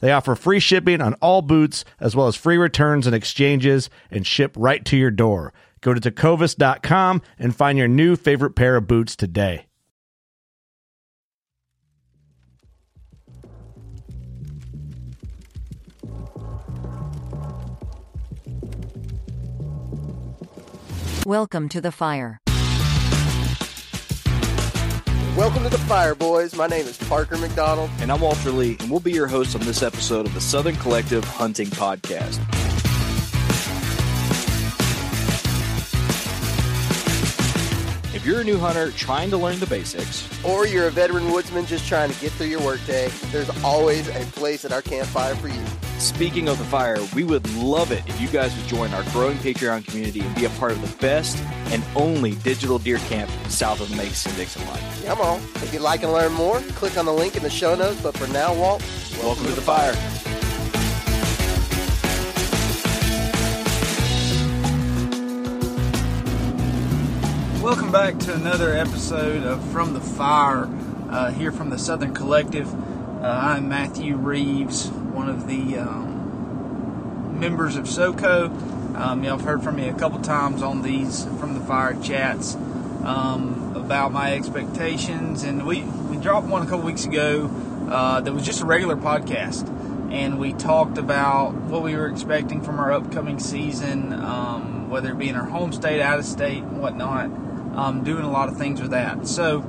They offer free shipping on all boots, as well as free returns and exchanges, and ship right to your door. Go to tecovas.com and find your new favorite pair of boots today. Welcome to the fire. Welcome to the Fire Boys. My name is Parker McDonald. And I'm Walter Lee, and we'll be your hosts on this episode of the Southern Collective Hunting Podcast. If you're a new hunter trying to learn the basics, Or you're a veteran woodsman just trying to get through your workday, there's always a place at our campfire for you. Speaking of the fire, we would love it if you guys would join our growing Patreon community and be a part of the best and only digital deer camp south of the Mason Dixon line. Come on. If you'd like and learn more, click on the link in the show notes. But for now, Walt, Welcome to the fire. Welcome back to another episode of From the Fire, uh, here from the Southern Collective. Uh, I'm Matthew Reeves, one of the um, members of SOCO. Um, y'all have heard from me a couple times on these From the Fire chats um, about my expectations, and we, we dropped one a couple weeks ago uh, that was just a regular podcast. And we talked about what we were expecting from our upcoming season, um, whether it be in our home state, out of state, and whatnot um, doing a lot of things with that. So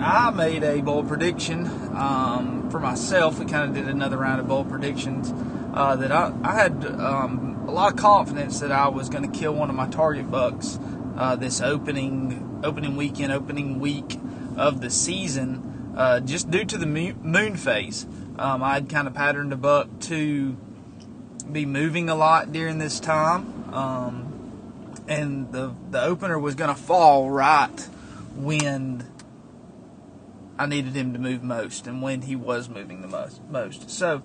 I made a bold prediction um, for myself. We kind of did another round of bold predictions uh, that I, I had um, a lot of confidence that I was going to kill one of my target bucks uh, this opening opening weekend, opening week of the season, uh, just due to the moon phase. Um, I'd kind of patterned a buck to be moving a lot during this time. Um, and the the opener was going to fall right when I needed him to move most, and when he was moving the most. Most. So,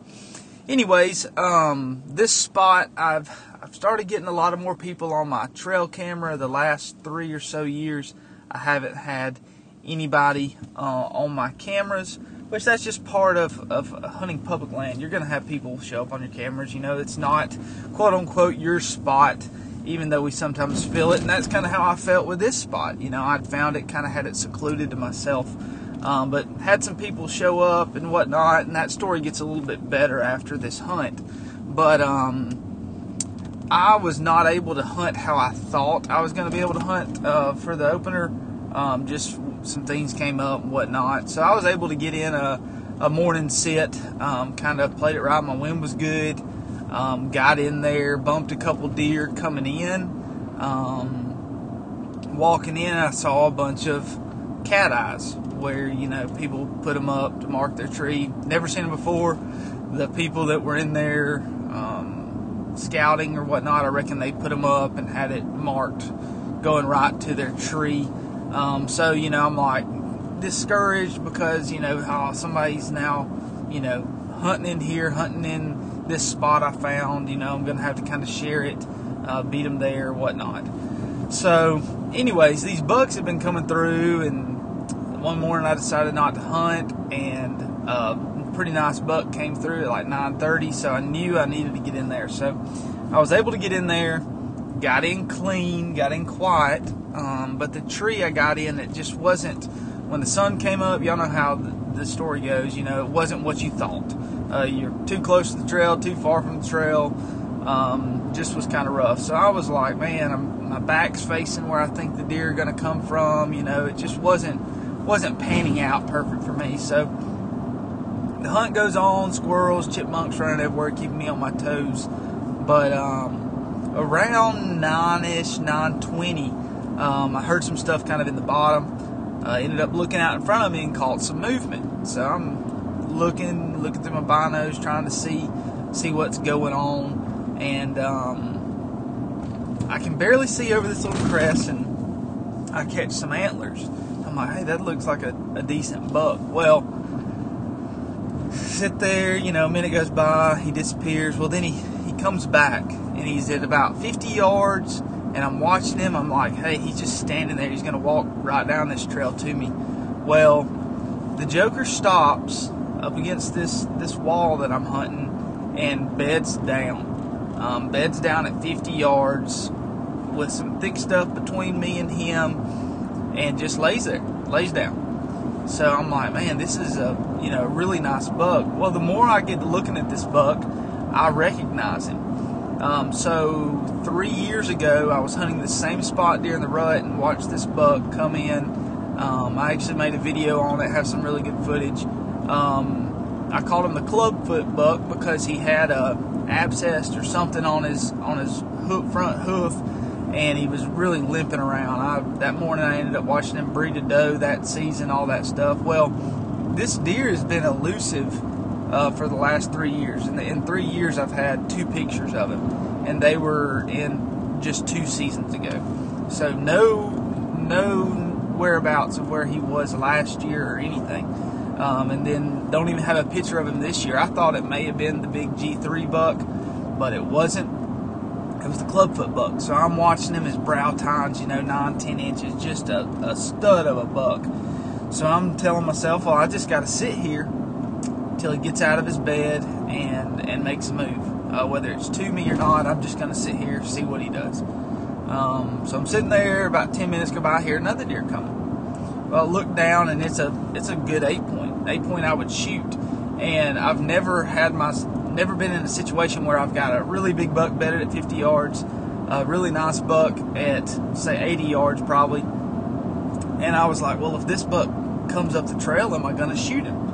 anyways, um, this spot I've I've started getting a lot of more people on my trail camera. The last three or so years, I haven't had anybody uh, on my cameras. Which that's just part of, of hunting public land. You're to have people show up on your cameras. You know, it's not quote unquote your spot even though we sometimes feel it. And that's kind of how I felt with this spot. You know, I'd found it, kind of had it secluded to myself, um, but had some people show up and whatnot. And that story gets a little bit better after this hunt. But um, I was not able to hunt how I thought I was going to be able to hunt uh, for the opener. Um, just some things came up and whatnot. So I was able to get in a, a morning sit, um, kind of played it right. My wind was good. Um, got in there, bumped a couple deer coming in. Um, walking in, I saw a bunch of cat eyes where, you know, people put them up to mark their tree. Never seen them before. The people that were in there um, scouting or whatnot, I reckon they put them up and had it marked going right to their tree. Um, so, you know, I'm like discouraged because, you know, how somebody's now, you know, hunting in here, hunting in this spot I found. You know, I'm to have to kind of share it uh, beat them there, whatnot. So, anyways, these bucks have been coming through, and one morning I decided not to hunt, and a pretty nice buck came through at like 9:30, so I knew I needed to get in there. So, I was able to get in there, got in clean, got in quiet, um, but the tree I got in, it just wasn't. When the sun came up, y'all know how the, story goes. You know, it wasn't what you thought. Uh, you're too close to the trail, too far from the trail. Um, just was kind of rough. So I was like, man, I'm, my back's facing where I think the deer are going to come from. You know, it just wasn't wasn't panning out perfect for me. So the hunt goes on. Squirrels, chipmunks running everywhere, keeping me on my toes. But um, around nine ish, nine twenty, um, I heard some stuff kind of in the bottom. Uh, ended up looking out in front of me and caught some movement. So I'm looking, looking through my binos, trying to see see what's going on, and um, I can barely see over this little crest, and I catch some antlers. I'm like, hey, that looks like a, a decent buck. Well, sit there, you know, a minute goes by, he disappears. Well, then he, he comes back, and he's at about 50 yards, and I'm watching him. I'm like, hey, he's just standing there. He's going to walk right down this trail to me. Well, the Joker stops up against this, this wall that I'm hunting and beds down. Um, beds down at 50 yards with some thick stuff between me and him and just lays there, lays down. So I'm like, man, this is a you know really nice buck. Well, the more I get to looking at this buck, I recognize him. Um, so three years ago, I was hunting the same spot during the rut and watched this buck come in. Um, I actually made a video on it, have some really good footage. Um, I called him the clubfoot buck because he had a abscess or something on his on his hoof, front hoof, and he was really limping around. I, that morning, I ended up watching him breed a doe that season, all that stuff. Well, this deer has been elusive uh, for the last three years. In, the, in three years, I've had two pictures of him, and they were in just two seasons ago. So no no whereabouts of where he was last year or anything. Um, and then don't even have a picture of him this year. I thought it may have been the big G3 buck, but it wasn't. It was the clubfoot buck. So I'm watching him. His brow tines, you know, nine, ten inches, just a, a stud of a buck. So I'm telling myself, well, I just got to sit here till he gets out of his bed and and makes a move. Uh, whether it's to me or not, I'm just going to sit here see what he does. Um, so I'm sitting there. About ten minutes go by. Hear another deer coming. Well, I look down and it's a it's a good eight point. Eight point I would shoot, and I've never had my never been in a situation where I've got a really big buck bedded at 50 yards, a really nice buck at say 80 yards probably, and I was like, well, if this buck comes up the trail, am I going to shoot him?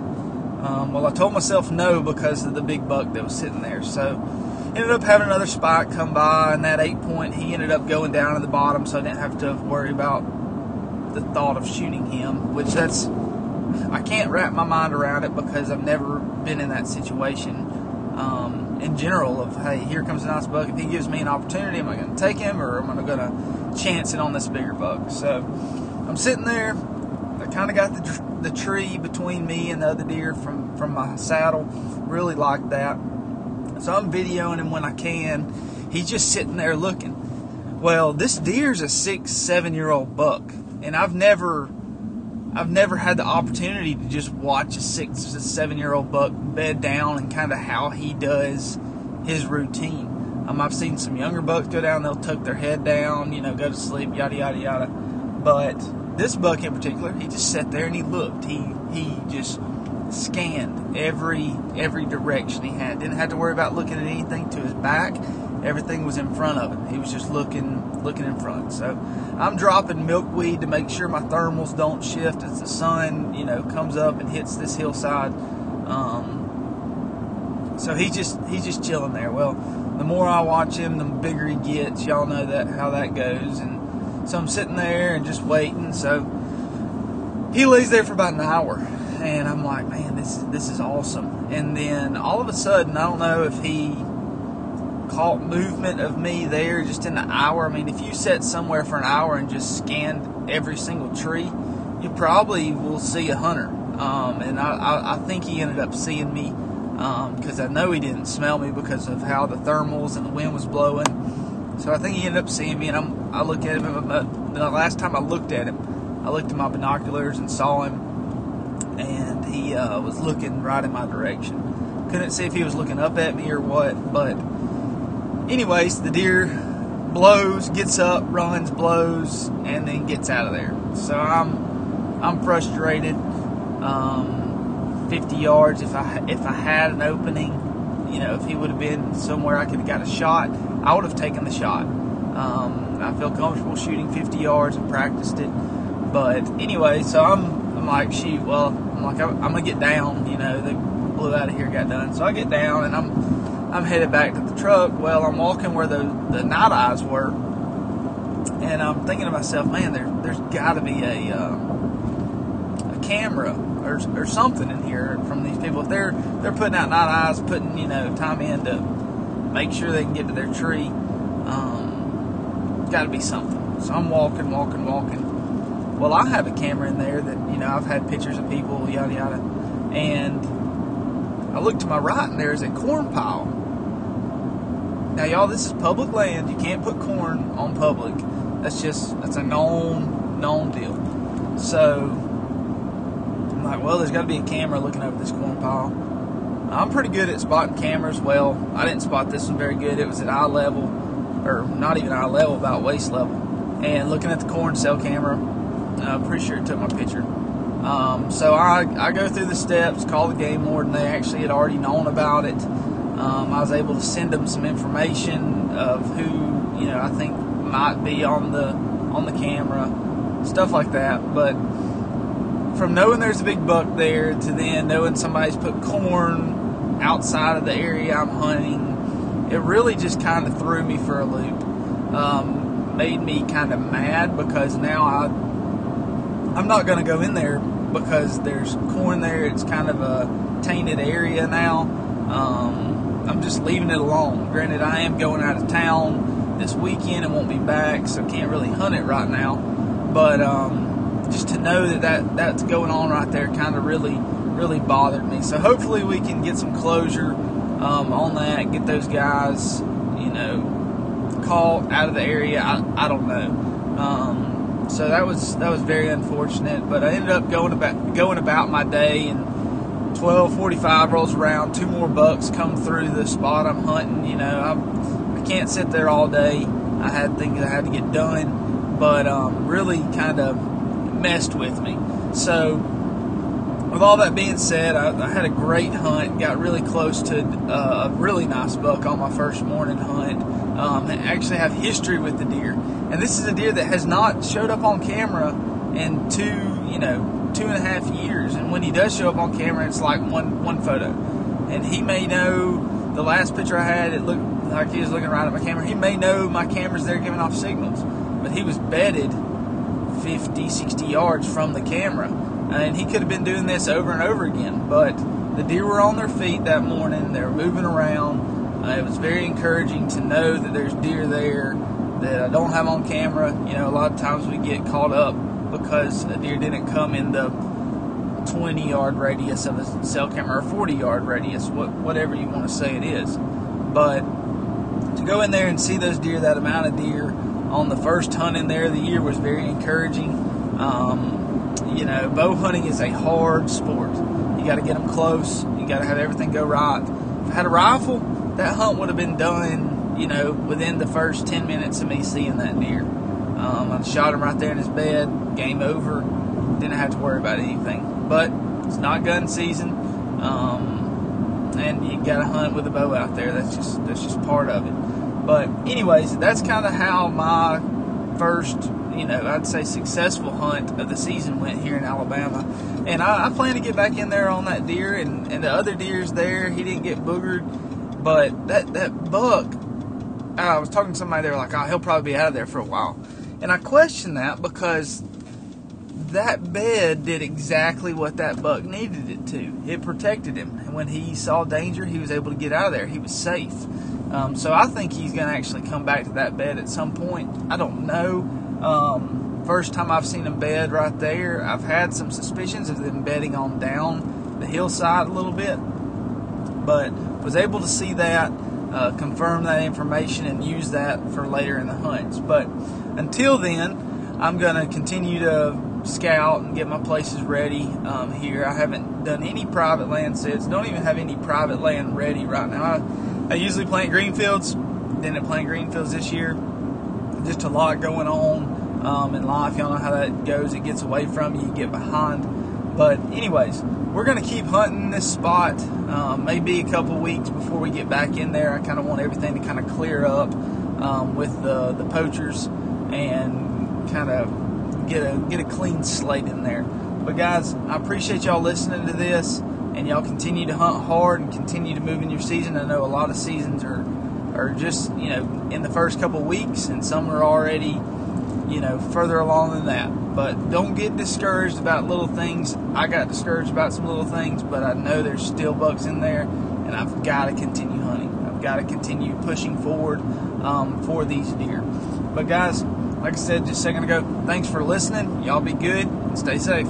Um, well, I told myself no because of the big buck that was sitting there. So ended up having another spot come by, and that eight point he ended up going down in the bottom, so I didn't have to worry about the thought of shooting him, which that's I can't wrap my mind around it because I've never been in that situation. Um, in general, of hey, here comes a nice buck. If he gives me an opportunity, am I going to take him or am I going to chance it on this bigger buck? So I'm sitting there. I kind of got the, the tree between me and the other deer from from my saddle. Really like that. So I'm videoing him when I can. He's just sitting there looking. Well, this deer's a six, seven year old buck and I've never I've never had the opportunity to just watch a six to seven year old buck bed down and kind of how he does his routine. Um, I've seen some younger bucks go down, they'll tuck their head down, you know, go to sleep, yada yada yada. But this buck in particular, he just sat there and he looked. He he just scanned every every direction he had. Didn't have to worry about looking at anything to his back. Everything was in front of him. He was just looking looking in front. So I'm dropping milkweed to make sure my thermals don't shift as the sun, you know, comes up and hits this hillside. Um, so he just he's just chilling there. Well, the more I watch him, the bigger he gets. Y'all know that how that goes. And so I'm sitting there and just waiting. So he lays there for about an hour, and I'm like, man, this this is awesome. And then all of a sudden, I don't know if he caught movement of me there just in an hour. I mean, if you sat somewhere for an hour and just scanned every single tree, you probably will see a hunter. Um, and I, I, I, think he ended up seeing me because um, I know he didn't smell me because of how the thermals and the wind was blowing. So I think he ended up seeing me, and I'm, I look at him. The last time I looked at him, I looked at my binoculars and saw him, and he uh, was looking right in my direction. Couldn't see if he was looking up at me or what, but anyways, the deer blows, gets up, runs, blows, and then gets out of there. So I'm I'm frustrated. Um, 50 yards. If I if I had an opening, you know, if he would have been somewhere I could have got a shot, I would have taken the shot. Um, I feel comfortable shooting 50 yards and practiced it. But anyway, so I'm I'm like, shoot, well, I'm like I'm, I'm gonna get down. You know, they blew out of here, got done. So I get down and I'm I'm headed back to the truck. Well, I'm walking where the, the night eyes were, and I'm thinking to myself, man, there, there's got to be a, uh, a camera or, or something in here from these people. If they're they're putting out night eyes, putting you know time in to make sure they can get to their tree, um, got to be something. So I'm walking, walking, walking. Well, I have a camera in there that you know I've had pictures of people, yada yada, and I look to my right and there's a corn pile now, y'all, this is public land. You can't put corn on public. That's just that's a known known deal. So I'm like, well, there's got to be a camera looking over this corn pile. I'm pretty good at spotting cameras. Well, I didn't spot this one very good. It was at eye level, or not even eye level, about waist level. And looking at the corn cell camera, I'm pretty sure it took my picture. Um, so I, I go through the steps, call the game warden. They actually had already known about it. Um, I was able to send them some information of who you know I think might be on the on the camera, stuff like that. But from knowing there's a big buck there to then knowing somebody's put corn outside of the area I'm hunting, it really just kind of threw me for a loop. Um, made me kind of mad because now I I'm not going to go in there because there's corn there. It's kind of a tainted area now. Um, I'm just leaving it alone. Granted, I am going out of town this weekend and won't be back, so can't really hunt it right now. But um, just to know that, that that's going on right there kind of really, really bothered me. So hopefully we can get some closure um, on that, get those guys, you know, called out of the area. I, I don't know. So that was that was very unfortunate. But I ended up going about going about my day and 12:45 rolls around, two more bucks come through the spot I'm hunting. You know, I'm, I can't sit there all day. I had things I had to get done, but um, really kind of messed with me. So, with all that being said, I, I had a great hunt. Got really close to uh, a really nice buck on my first morning hunt. Um, I actually have history with the deer, and this is a deer that has not showed up on camera in two, you know, two and a half years, and when he does show up on camera, it's like one one photo. And he may know the last picture I had, it looked like he was looking right at my camera. He may know my camera's there giving off signals, but he was bedded 50, 60 yards from the camera, and he could have been doing this over and over again. But the deer were on their feet that morning; they were moving around. Uh, it was very encouraging to know that there's deer there that I don't have on camera. You know, a lot of times we get caught up because a deer didn't come in the 20 yard radius of a cell camera or 40 yard radius, whatever you want to say it is. But to go in there and see those deer, that amount of deer on the first hunt in there of the year was very encouraging. Um, you know, bow hunting is a hard sport. You got to get them close. You got to have everything go right. If I had a rifle, that hunt would have been done, you know, within the first 10 minutes of me seeing that deer. Um, I shot him right there in his bed. Game over. Didn't have to worry about anything. But it's not gun season, um, and you got to hunt with a bow out there. That's just that's just part of it. But anyways, that's kind of how my first, you know, I'd say successful hunt of the season went here in Alabama. And I, I plan to get back in there on that deer, and, and the other deer's there. He didn't get boogered, but that that buck. I was talking to somebody. They were like, "Oh, he'll probably be out of there for a while." And I question that because that bed did exactly what that buck needed it to. It protected him. And when he saw danger, he was able to get out of there. He was safe. Um, so I think he's going to actually come back to that bed at some point. I don't know. Um, first time I've seen him bed right there, I've had some suspicions of them bedding on down the hillside a little bit, but was able to see that. Uh, confirm that information and use that for later in the hunts. But until then, I'm going to continue to scout and get my places ready um, here. I haven't done any private land sets, don't even have any private land ready right now. I, I usually plant greenfields, didn't plant greenfields this year. Just a lot going on um, in life. Y'all know how that goes. It gets away from you, you get behind. But, anyways, we're going to keep hunting this spot. Um, maybe a couple weeks before we get back in there. I kind of want everything to kind of clear up um, with the, the poachers and kind of get a get a clean slate in there. But guys, I appreciate y'all listening to this, and y'all continue to hunt hard and continue to move in your season. I know a lot of seasons are are just you know in the first couple weeks, and some are already you know further along than that. But don't get discouraged about little things. I got discouraged about some little things, but I know there's still bucks in there, and I've got to continue hunting. I've got to continue pushing forward um, for these deer. But guys, like I said just a second ago, thanks for listening. Y'all be good and stay safe.